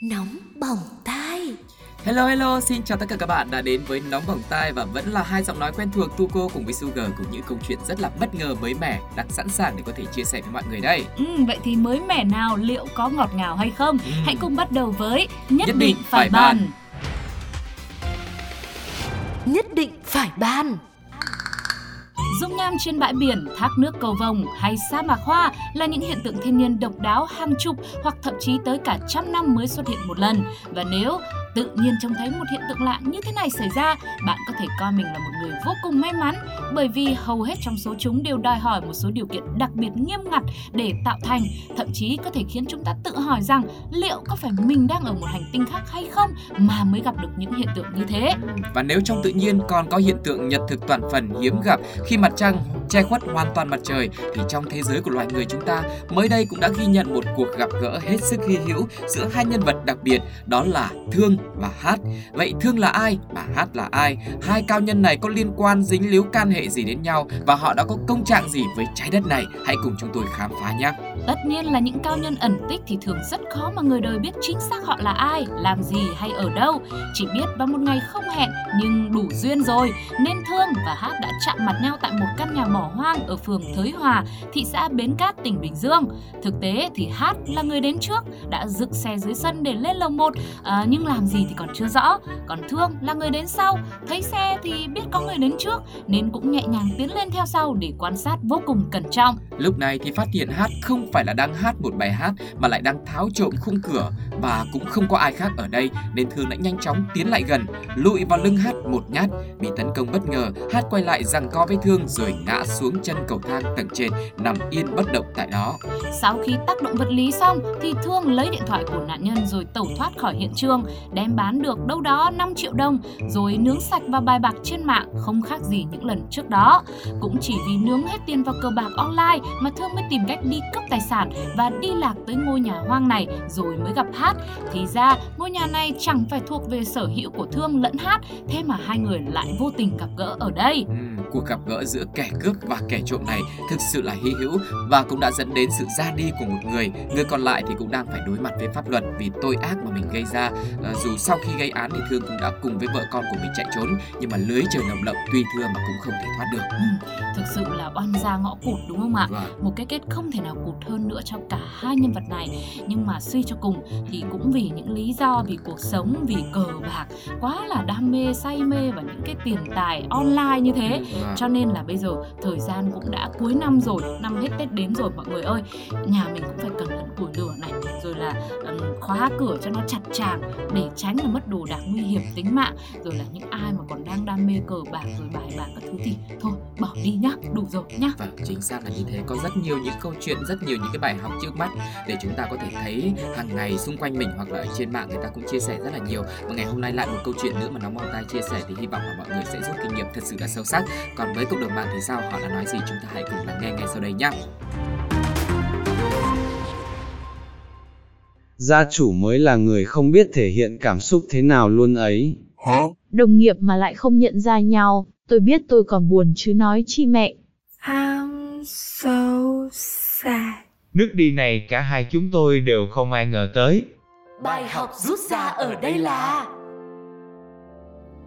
Nóng bỏng tai. Hello hello, xin chào tất cả các bạn đã đến với Nóng Bỏng Tai và vẫn là hai giọng nói quen thuộc Tuco cùng với Sugar cùng những câu chuyện rất là bất ngờ mới mẻ đang sẵn sàng để có thể chia sẻ với mọi người đây. Ừ, vậy thì mới mẻ nào liệu có ngọt ngào hay không? Ừ. Hãy cùng bắt đầu với Nhất, Nhất định, định phải phải bàn. bàn. Nhất định phải ban. Dung nham trên bãi biển, thác nước cầu vồng hay sa mạc hoa là những hiện tượng thiên nhiên độc đáo hàng chục hoặc thậm chí tới cả trăm năm mới xuất hiện một lần. Và nếu tự nhiên trông thấy một hiện tượng lạ như thế này xảy ra, bạn có thể coi mình là một người vô cùng may mắn bởi vì hầu hết trong số chúng đều đòi hỏi một số điều kiện đặc biệt nghiêm ngặt để tạo thành, thậm chí có thể khiến chúng ta tự hỏi rằng liệu có phải mình đang ở một hành tinh khác hay không mà mới gặp được những hiện tượng như thế. Và nếu trong tự nhiên còn có hiện tượng nhật thực toàn phần hiếm gặp khi mặt trăng che khuất hoàn toàn mặt trời thì trong thế giới của loài người chúng ta mới đây cũng đã ghi nhận một cuộc gặp gỡ hết sức hy hữu giữa hai nhân vật đặc biệt đó là Thương và Hát. Vậy Thương là ai và Hát là ai? Hai cao nhân này có liên quan dính líu can hệ gì đến nhau và họ đã có công trạng gì với trái đất này? Hãy cùng chúng tôi khám phá nhé. Tất nhiên là những cao nhân ẩn tích thì thường rất khó mà người đời biết chính xác họ là ai, làm gì hay ở đâu. Chỉ biết vào một ngày không hẹn nhưng đủ duyên rồi nên Thương và Hát đã chạm mặt nhau tại một căn nhà bỏ hoang ở phường Thới Hòa, thị xã Bến Cát, tỉnh Bình Dương. Thực tế thì Hát là người đến trước, đã dựng xe dưới sân để lên lầu 1 à, nhưng làm gì thì còn chưa rõ. Còn Thương là người đến sau, thấy xe thì biết có người đến trước nên cũng nhẹ nhàng tiến lên theo sau để quan sát vô cùng cẩn trọng. Lúc này thì phát hiện Hát không phải là đang hát một bài hát mà lại đang tháo trộm khung cửa và cũng không có ai khác ở đây nên Thương đã nhanh chóng tiến lại gần, lụi vào lưng Hát một nhát. Bị tấn công bất ngờ, Hát quay lại giằng co với Thương rồi ngã xuống chân cầu thang tầng trên, nằm yên bất động tại đó. Sau khi tác động vật lý xong thì Thương lấy điện thoại của nạn nhân rồi tẩu thoát khỏi hiện trường, đem bán được đâu đó 5 triệu đồng rồi nướng sạch và bài bạc trên mạng không khác gì những lần trước đó. Cũng chỉ vì nướng hết tiền vào cờ bạc online mà Thương mới tìm cách đi cướp tài sản và đi lạc tới ngôi nhà hoang này rồi mới gặp Hát. Thì ra ngôi nhà này chẳng phải thuộc về sở hữu của Thương lẫn Hát, thế mà hai người lại vô tình gặp gỡ ở đây. Ừ. Cuộc gặp gỡ giữa kẻ cướp và kẻ trộm này thực sự là hy hữu và cũng đã dẫn đến sự ra đi của một người. Người còn lại thì cũng đang phải đối mặt với pháp luật vì tội ác mà mình gây ra. À, dù sau khi gây án thì Thương cũng đã cùng với vợ con của mình chạy trốn nhưng mà lưới trời nồng lộng tuy thưa mà cũng không thể thoát được. Thực sự là oan gia ngõ cụt đúng không ạ? Vâng. một cái kết không thể nào cụt hơn nữa cho cả hai nhân vật này nhưng mà suy cho cùng thì cũng vì những lý do vì cuộc sống vì cờ bạc quá là đam mê say mê và những cái tiền tài online như thế Vâng. cho nên là bây giờ thời gian cũng đã cuối năm rồi năm hết tết đến rồi mọi người ơi nhà mình cũng phải cẩn thận củi lửa này rồi là ừm, khóa cửa cho nó chặt chàng để tránh là mất đồ đạc nguy hiểm tính mạng rồi là những ai mà còn đang đam mê cờ bạc rồi bài bạc các thứ thì thôi bỏ đi nhá đủ rồi nhá Vâng, chính xác là như thế. Có rất nhiều những câu chuyện, rất nhiều những cái bài học trước mắt để chúng ta có thể thấy hàng ngày xung quanh mình hoặc là ở trên mạng người ta cũng chia sẻ rất là nhiều. Và ngày hôm nay lại một câu chuyện nữa mà nó mong tai chia sẻ thì hy vọng là mọi người sẽ rút kinh nghiệm thật sự là sâu sắc. Còn với cộng đồng mạng thì sao? Họ đã nói gì? Chúng ta hãy cùng lắng nghe ngay sau đây nhé. Gia chủ mới là người không biết thể hiện cảm xúc thế nào luôn ấy. Đồng nghiệp mà lại không nhận ra nhau, tôi biết tôi còn buồn chứ nói chi mẹ. I'm so sad. Nước đi này cả hai chúng tôi đều không ai ngờ tới. Bài học rút ra ở đây là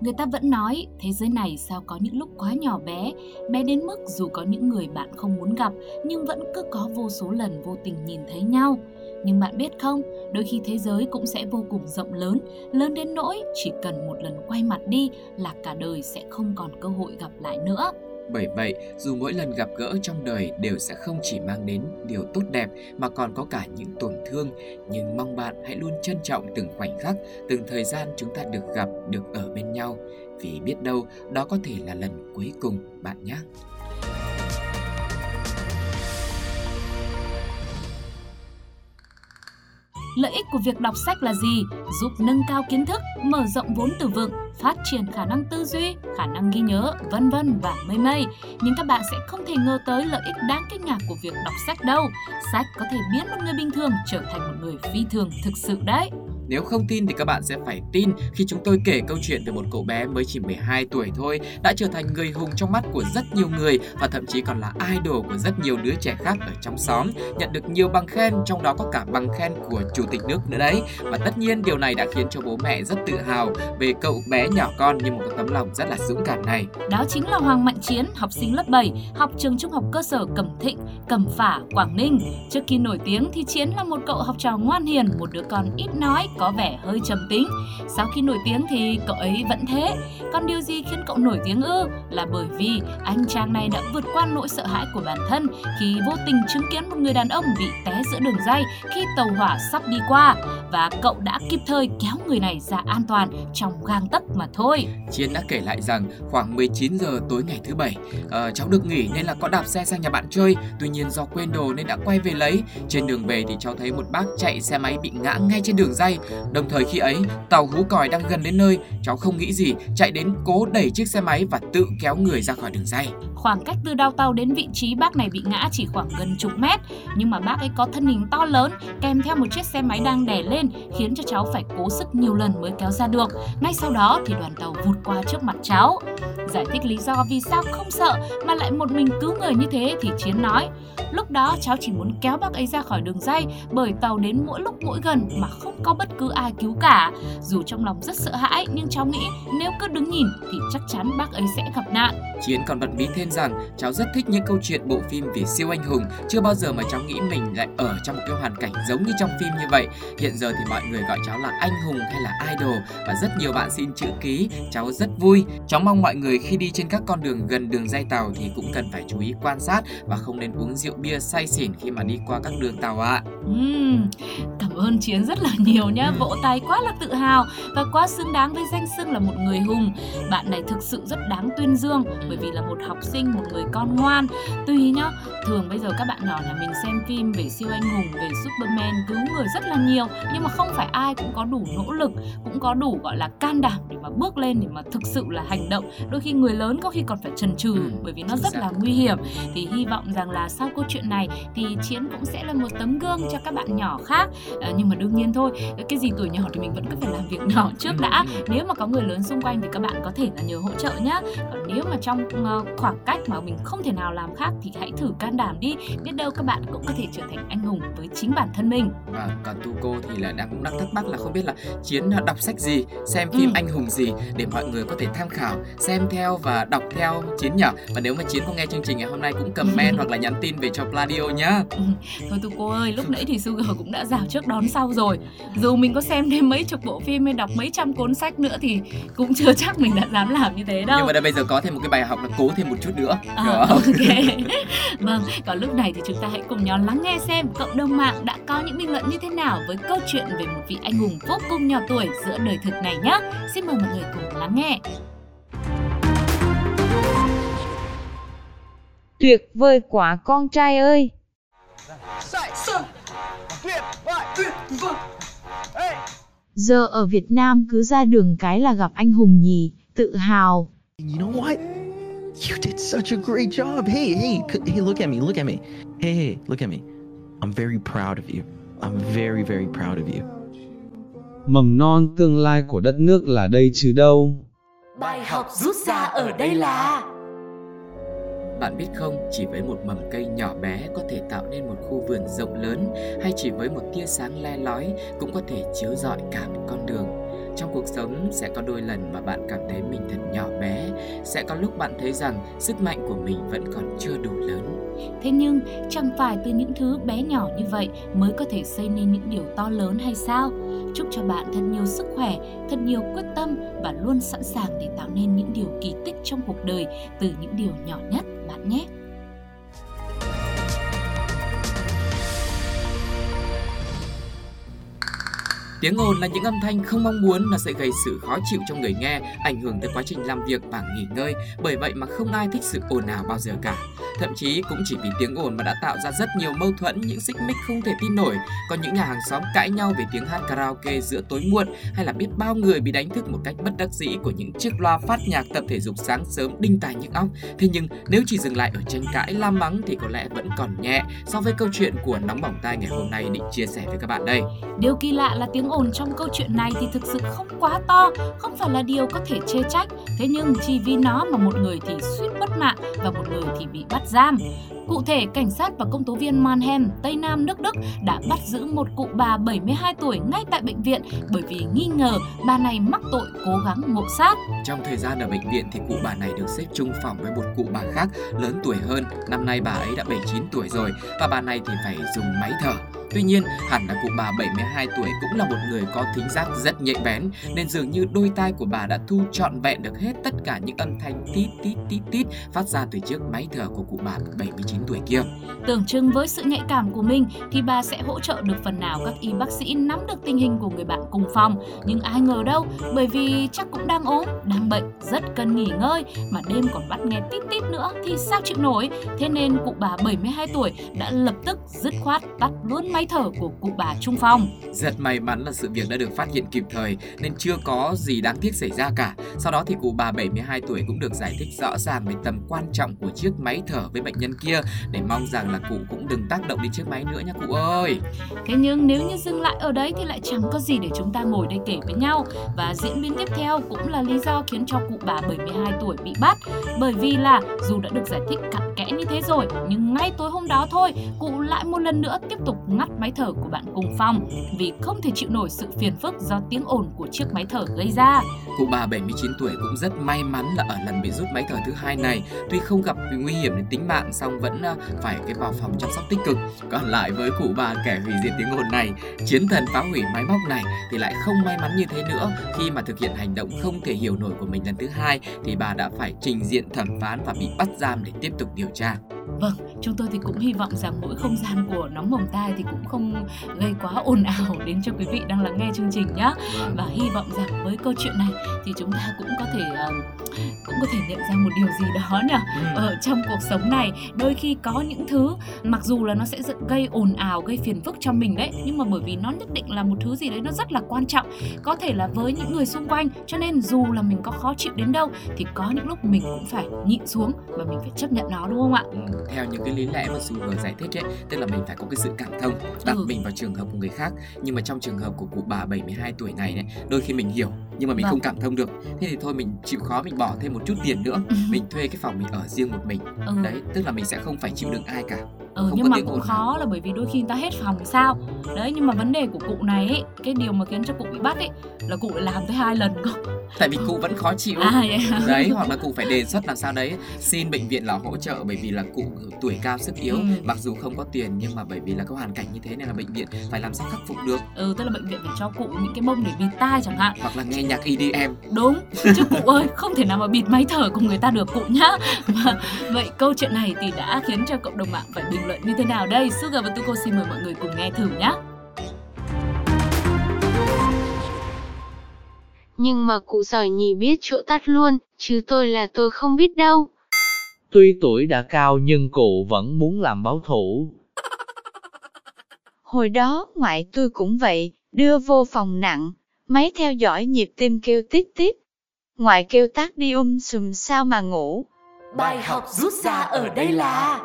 Người ta vẫn nói thế giới này sao có những lúc quá nhỏ bé, bé đến mức dù có những người bạn không muốn gặp nhưng vẫn cứ có vô số lần vô tình nhìn thấy nhau. Nhưng bạn biết không, đôi khi thế giới cũng sẽ vô cùng rộng lớn, lớn đến nỗi chỉ cần một lần quay mặt đi là cả đời sẽ không còn cơ hội gặp lại nữa. Bởi vậy, dù mỗi lần gặp gỡ trong đời đều sẽ không chỉ mang đến điều tốt đẹp mà còn có cả những tổn thương, nhưng mong bạn hãy luôn trân trọng từng khoảnh khắc, từng thời gian chúng ta được gặp, được ở bên nhau, vì biết đâu đó có thể là lần cuối cùng bạn nhé. Lợi ích của việc đọc sách là gì? Giúp nâng cao kiến thức, mở rộng vốn từ vựng, phát triển khả năng tư duy, khả năng ghi nhớ, vân vân và mây mây. Nhưng các bạn sẽ không thể ngờ tới lợi ích đáng kinh ngạc của việc đọc sách đâu. Sách có thể biến một người bình thường trở thành một người phi thường thực sự đấy. Nếu không tin thì các bạn sẽ phải tin khi chúng tôi kể câu chuyện về một cậu bé mới chỉ 12 tuổi thôi đã trở thành người hùng trong mắt của rất nhiều người và thậm chí còn là idol của rất nhiều đứa trẻ khác ở trong xóm, nhận được nhiều bằng khen trong đó có cả bằng khen của chủ tịch nước nữa đấy. Và tất nhiên điều này đã khiến cho bố mẹ rất tự hào về cậu bé nhỏ con như một tấm lòng rất là dũng cảm này. Đó chính là Hoàng Mạnh Chiến, học sinh lớp 7, học trường trung học cơ sở Cẩm Thịnh, Cẩm Phả, Quảng Ninh. Trước khi nổi tiếng thì Chiến là một cậu học trò ngoan hiền, một đứa con ít nói, có vẻ hơi trầm tính. Sau khi nổi tiếng thì cậu ấy vẫn thế. Còn điều gì khiến cậu nổi tiếng ư? Là bởi vì anh chàng này đã vượt qua nỗi sợ hãi của bản thân khi vô tình chứng kiến một người đàn ông bị té giữa đường dây khi tàu hỏa sắp đi qua và cậu đã kịp thời kéo người này ra an toàn trong gang tấc mà thôi. Chiến đã kể lại rằng khoảng 19 giờ tối ngày thứ bảy, uh, cháu được nghỉ nên là có đạp xe sang nhà bạn chơi. Tuy nhiên do quên đồ nên đã quay về lấy. Trên đường về thì cháu thấy một bác chạy xe máy bị ngã ngay trên đường dây. Đồng thời khi ấy, tàu hú còi đang gần đến nơi, cháu không nghĩ gì, chạy đến cố đẩy chiếc xe máy và tự kéo người ra khỏi đường dây. Khoảng cách từ đao tàu đến vị trí bác này bị ngã chỉ khoảng gần chục mét, nhưng mà bác ấy có thân hình to lớn kèm theo một chiếc xe máy đang đè lên khiến cho cháu phải cố sức nhiều lần mới kéo ra được. Ngay sau đó thì đoàn tàu vụt qua trước mặt cháu. Giải thích lý do vì sao không sợ mà lại một mình cứu người như thế thì Chiến nói Lúc đó, cháu chỉ muốn kéo bác ấy ra khỏi đường dây bởi tàu đến mỗi lúc mỗi gần mà không có bất cứ ai cứu cả. Dù trong lòng rất sợ hãi, nhưng cháu nghĩ nếu cứ đứng nhìn thì chắc chắn bác ấy sẽ gặp nạn. Chiến còn bật mí thêm rằng cháu rất thích những câu chuyện bộ phim về siêu anh hùng. Chưa bao giờ mà cháu nghĩ mình lại ở trong một cái hoàn cảnh giống như trong phim như vậy. Hiện giờ thì mọi người gọi cháu là anh hùng hay là idol và rất nhiều bạn xin chữ ký. Cháu rất vui. Cháu mong mọi người khi đi trên các con đường gần đường dây tàu thì cũng cần phải chú ý quan sát và không nên uống rượu bia say xỉn khi mà đi qua các đường tàu ạ. À. Uhm, cảm ơn Chiến rất là nhiều nhá, vỗ tay quá là tự hào và quá xứng đáng với danh xưng là một người hùng. Bạn này thực sự rất đáng tuyên dương bởi vì là một học sinh, một người con ngoan. Tuy nhá, thường bây giờ các bạn nhỏ nhà mình xem phim về siêu anh hùng, về Superman cứu người rất là nhiều nhưng mà không phải ai cũng có đủ nỗ lực, cũng có đủ gọi là can đảm để mà bước lên để mà thực sự là hành động. Đôi khi người lớn có khi còn phải chần chừ ừ, bởi vì nó rất là nguy hiểm. Thì hy vọng rằng là sau câu chuyện này thì Chiến cũng sẽ là một tấm gương cho các bạn nhỏ khác. À, nhưng mà đương nhiên thôi, cái gì tuổi nhỏ thì mình vẫn cứ phải làm việc nhỏ trước đã. Ừ, ừ. Nếu mà có người lớn xung quanh thì các bạn có thể là nhờ hỗ trợ nhá. Còn nếu mà trong uh, khoảng cách mà mình không thể nào làm khác thì hãy thử can đảm đi. Biết đâu các bạn cũng có thể trở thành anh hùng với chính bản thân mình. Và còn tu cô thì là đang cũng đang thắc mắc là không biết là Chiến đọc sách gì, xem phim ừ. anh hùng gì để mọi người có thể tham khảo, xem theo và đọc theo Chiến nhỉ. Và nếu mà Chiến có nghe chương trình ngày hôm nay cũng comment hoặc là nhắn tin về cho Pladio nhá. Ừ. Thôi tu cô ơi, lúc nãy thì Sugar cũng đã rào trước đón sau rồi. Dù mình có xem thêm mấy chục bộ phim hay đọc mấy trăm cuốn sách nữa thì cũng chưa chắc mình đã dám làm như thế đâu. Nhưng mà đây bây giờ có thêm một cái bài học là cố thêm một chút nữa. À, ok. vâng, còn lúc này thì chúng ta hãy cùng nhau lắng nghe xem cộng đồng mạng đã có những bình luận như thế nào với câu chuyện về một vị anh hùng vô cùng nhỏ tuổi giữa đời thực này nhé. Xin mời mọi người cùng lắng nghe. Tuyệt vời quá con trai ơi! Giờ ở Việt Nam cứ ra đường cái là gặp anh hùng nhì, tự hào. You know what? You did such a great job. Hey, hey, hey, look at me, look at me. Hey, hey, look at me. I'm very proud of you. I'm very, very proud of you. Mầm non tương lai của đất nước là đây chứ đâu. Bài học rút ra ở đây là bạn biết không, chỉ với một mầm cây nhỏ bé có thể tạo nên một khu vườn rộng lớn hay chỉ với một tia sáng le lói cũng có thể chiếu rọi cả một con đường. Trong cuộc sống sẽ có đôi lần mà bạn cảm thấy mình thật nhỏ bé, sẽ có lúc bạn thấy rằng sức mạnh của mình vẫn còn chưa đủ lớn. Thế nhưng chẳng phải từ những thứ bé nhỏ như vậy mới có thể xây nên những điều to lớn hay sao? Chúc cho bạn thật nhiều sức khỏe, thật nhiều quyết tâm và luôn sẵn sàng để tạo nên những điều kỳ tích trong cuộc đời từ những điều nhỏ nhất bạn nhé. Tiếng ồn là những âm thanh không mong muốn nó sẽ gây sự khó chịu cho người nghe, ảnh hưởng tới quá trình làm việc và nghỉ ngơi. Bởi vậy mà không ai thích sự ồn ào bao giờ cả. Thậm chí cũng chỉ vì tiếng ồn mà đã tạo ra rất nhiều mâu thuẫn, những xích mích không thể tin nổi. còn những nhà hàng xóm cãi nhau về tiếng hát karaoke giữa tối muộn hay là biết bao người bị đánh thức một cách bất đắc dĩ của những chiếc loa phát nhạc tập thể dục sáng sớm đinh tài nhức óc. Thế nhưng nếu chỉ dừng lại ở tranh cãi la mắng thì có lẽ vẫn còn nhẹ so với câu chuyện của nóng bỏng tai ngày hôm nay định chia sẻ với các bạn đây. Điều kỳ lạ là tiếng ồn trong câu chuyện này thì thực sự không quá to, không phải là điều có thể chê trách. Thế nhưng chỉ vì nó mà một người thì suýt mất mạng và một người thì bị bắt giam. Cụ thể, cảnh sát và công tố viên Mannheim, Tây Nam nước Đức đã bắt giữ một cụ bà 72 tuổi ngay tại bệnh viện bởi vì nghi ngờ bà này mắc tội cố gắng ngộ sát. Trong thời gian ở bệnh viện thì cụ bà này được xếp chung phòng với một cụ bà khác lớn tuổi hơn. Năm nay bà ấy đã 79 tuổi rồi và bà này thì phải dùng máy thở. Tuy nhiên, hẳn là cụ bà 72 tuổi cũng là một người có thính giác rất nhạy bén nên dường như đôi tai của bà đã thu trọn vẹn được hết tất cả những âm thanh tít tít tít tít phát ra từ chiếc máy thở của cụ bà 79 tuổi kia. Tưởng chừng với sự nhạy cảm của mình thì bà sẽ hỗ trợ được phần nào các y bác sĩ nắm được tình hình của người bạn cùng phòng. Nhưng ai ngờ đâu, bởi vì chắc cũng đang ốm, đang bệnh, rất cần nghỉ ngơi mà đêm còn bắt nghe tít tít nữa thì sao chịu nổi. Thế nên cụ bà 72 tuổi đã lập tức dứt khoát tắt luôn máy thở của cụ bà trung phòng. Rất may mắn là sự việc đã được phát hiện kịp thời nên chưa có gì đáng tiếc xảy ra cả. Sau đó thì cụ bà 72 tuổi cũng được giải thích rõ ràng về tầm quan trọng của chiếc máy thở với bệnh nhân kia để mong rằng là cụ cũng đừng tác động đến chiếc máy nữa nha cụ ơi. Thế nhưng nếu như dừng lại ở đấy thì lại chẳng có gì để chúng ta ngồi đây kể với nhau và diễn biến tiếp theo cũng là lý do khiến cho cụ bà 72 tuổi bị bắt bởi vì là dù đã được giải thích cặn kẽ như thế rồi nhưng ngay tối hôm đó thôi cụ lại một lần nữa tiếp tục ngắt máy thở của bạn cùng phòng vì không thể chịu nổi sự phiền phức do tiếng ồn của chiếc máy thở gây ra. Cụ bà 79 tuổi cũng rất may mắn là ở lần bị rút máy thở thứ hai này, tuy không gặp nguy hiểm đến tính mạng song vẫn à, phải cái vào phòng chăm sóc tích cực. Còn lại với cụ bà kẻ hủy diệt tiếng ồn này, chiến thần phá hủy máy móc này thì lại không may mắn như thế nữa. Khi mà thực hiện hành động không thể hiểu nổi của mình lần thứ hai thì bà đã phải trình diện thẩm phán và bị bắt giam để tiếp tục điều tra. Vâng, chúng tôi thì cũng hy vọng rằng mỗi không gian của nóng bỏng tai thì cũng không gây quá ồn ào đến cho quý vị đang lắng nghe chương trình nhé. Và hy vọng rằng với câu chuyện này thì chúng ta cũng có thể uh, cũng có thể nhận ra một điều gì đó nhỉ. Ở trong cuộc sống này, đôi khi có những thứ mặc dù là nó sẽ gây ồn ào, gây phiền phức cho mình đấy, nhưng mà bởi vì nó nhất định là một thứ gì đấy nó rất là quan trọng, có thể là với những người xung quanh, cho nên dù là mình có khó chịu đến đâu thì có những lúc mình cũng phải nhịn xuống và mình phải chấp nhận nó đúng không ạ? theo những cái lý lẽ mà Su vừa giải thích ấy, tức là mình phải có cái sự cảm thông, đặt Ừ. mình vào trường hợp của người khác. Nhưng mà trong trường hợp của cụ bà 72 tuổi này này, đôi khi mình hiểu nhưng mà mình Vâng. không cảm thông được. Thế thì thôi mình chịu khó mình bỏ thêm một chút tiền nữa, mình thuê cái phòng mình ở riêng một mình. Ừ. Đấy, tức là mình sẽ không phải chịu đựng ai cả. Ừ, Không nhưng có mà cũng khó là bởi vì đôi khi người ta hết phòng sao? Đấy nhưng mà vấn đề của cụ này ấy, cái điều mà khiến cho cụ bị bắt ấy là cụ lại làm tới hai lần cơ. Tại vì cụ vẫn khó chịu. à à? Đấy, hoặc là cụ phải đề xuất làm sao đấy xin bệnh viện là hỗ trợ bởi vì là cụ tuổi cao sức yếu, Ừ. mặc dù không có tiền nhưng mà bởi vì là cái hoàn cảnh như thế nên là bệnh viện phải làm sao khắc phục được. Ừ tức là bệnh viện phải cho cụ những cái bông để bịt tai chẳng hạn. Hoặc là nghe nhạc EDM đúng chứ cụ ơi không thể nào mà bịt máy thở của người ta được cụ nhá. Vậy câu chuyện này thì đã khiến cho cộng đồng mạng phải bình luận như thế nào đây Sugar và Tuko xin mời mọi người cùng nghe thử nhá Nhưng mà cụ giỏi nhì biết chỗ tắt luôn, chứ tôi là tôi không biết đâu. Tuy tuổi đã cao nhưng cụ vẫn muốn làm báo thủ. Hồi đó, ngoại tôi cũng vậy, đưa vô phòng nặng, máy theo dõi nhịp tim kêu tít tít. Ngoại kêu tắt đi um sùm sao mà ngủ. Bài học rút ra ở đây là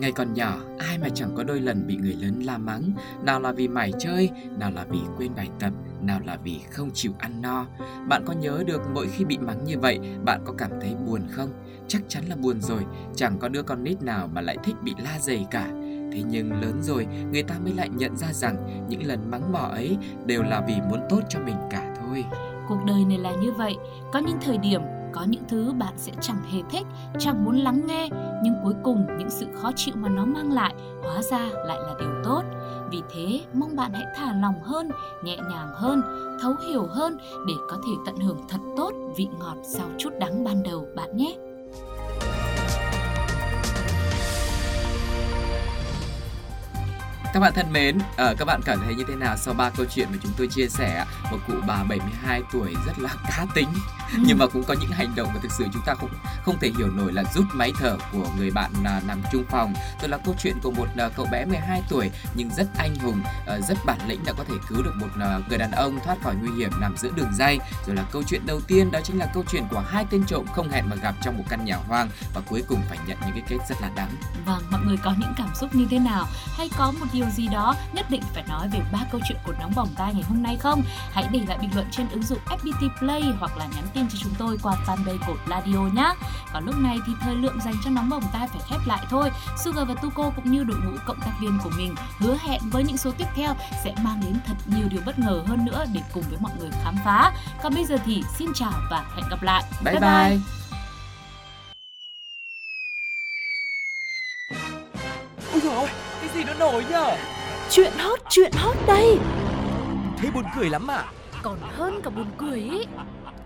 Ngày còn nhỏ, ai mà chẳng có đôi lần bị người lớn la mắng, nào là vì mải chơi, nào là vì quên bài tập, nào là vì không chịu ăn no. Bạn có nhớ được mỗi khi bị mắng như vậy, bạn có cảm thấy buồn không? Chắc chắn là buồn rồi, chẳng có đứa con nít nào mà lại thích bị la dày cả. Thế nhưng lớn rồi, người ta mới lại nhận ra rằng những lần mắng mỏ ấy đều là vì muốn tốt cho mình cả thôi. Cuộc đời này là như vậy, có những thời điểm, có những thứ bạn sẽ chẳng hề thích, chẳng muốn lắng nghe, nhưng cuối cùng những sự khó chịu mà nó mang lại hóa ra lại là điều tốt. Vì thế, mong bạn hãy thả lòng hơn, nhẹ nhàng hơn, thấu hiểu hơn để có thể tận hưởng thật tốt vị ngọt sau chút đắng ban đầu bạn nhé. Các bạn thân mến, ờ, các bạn cảm thấy như thế nào sau ba câu chuyện mà chúng tôi chia sẻ? Một cụ bà 72 tuổi rất là cá tính, nhưng mà cũng có những hành động mà thực sự chúng ta không không thể hiểu nổi là rút máy thở của người bạn à, nằm chung phòng. Rồi là câu chuyện của một à, cậu bé 12 tuổi nhưng rất anh hùng, à, rất bản lĩnh đã có thể cứu được một à, người đàn ông thoát khỏi nguy hiểm nằm giữa đường dây. Rồi là câu chuyện đầu tiên đó chính là câu chuyện của hai tên trộm không hẹn mà gặp trong một căn nhà hoang và cuối cùng phải nhận những cái kết rất là đắng. Vâng, mọi người có những cảm xúc như thế nào? Hay có một điều gì đó nhất định phải nói về ba câu chuyện của nóng bỏng tai ngày hôm nay không? Hãy để lại bình luận trên ứng dụng FPT Play hoặc là nhắn tin cho chúng tôi qua fanpage của Radio nhé. Còn lúc này thì thời lượng dành cho nóng bỏng tai phải khép lại thôi. Sugar và Tuko cũng như đội ngũ cộng tác viên của mình hứa hẹn với những số tiếp theo sẽ mang đến thật nhiều điều bất ngờ hơn nữa để cùng với mọi người khám phá. Còn bây giờ thì xin chào và hẹn gặp lại. bye. bye. Ôi dồi ôi, cái gì nó nổi nhở? Chuyện hot, chuyện hot đây Thế buồn cười lắm à? Còn hơn cả buồn cười ý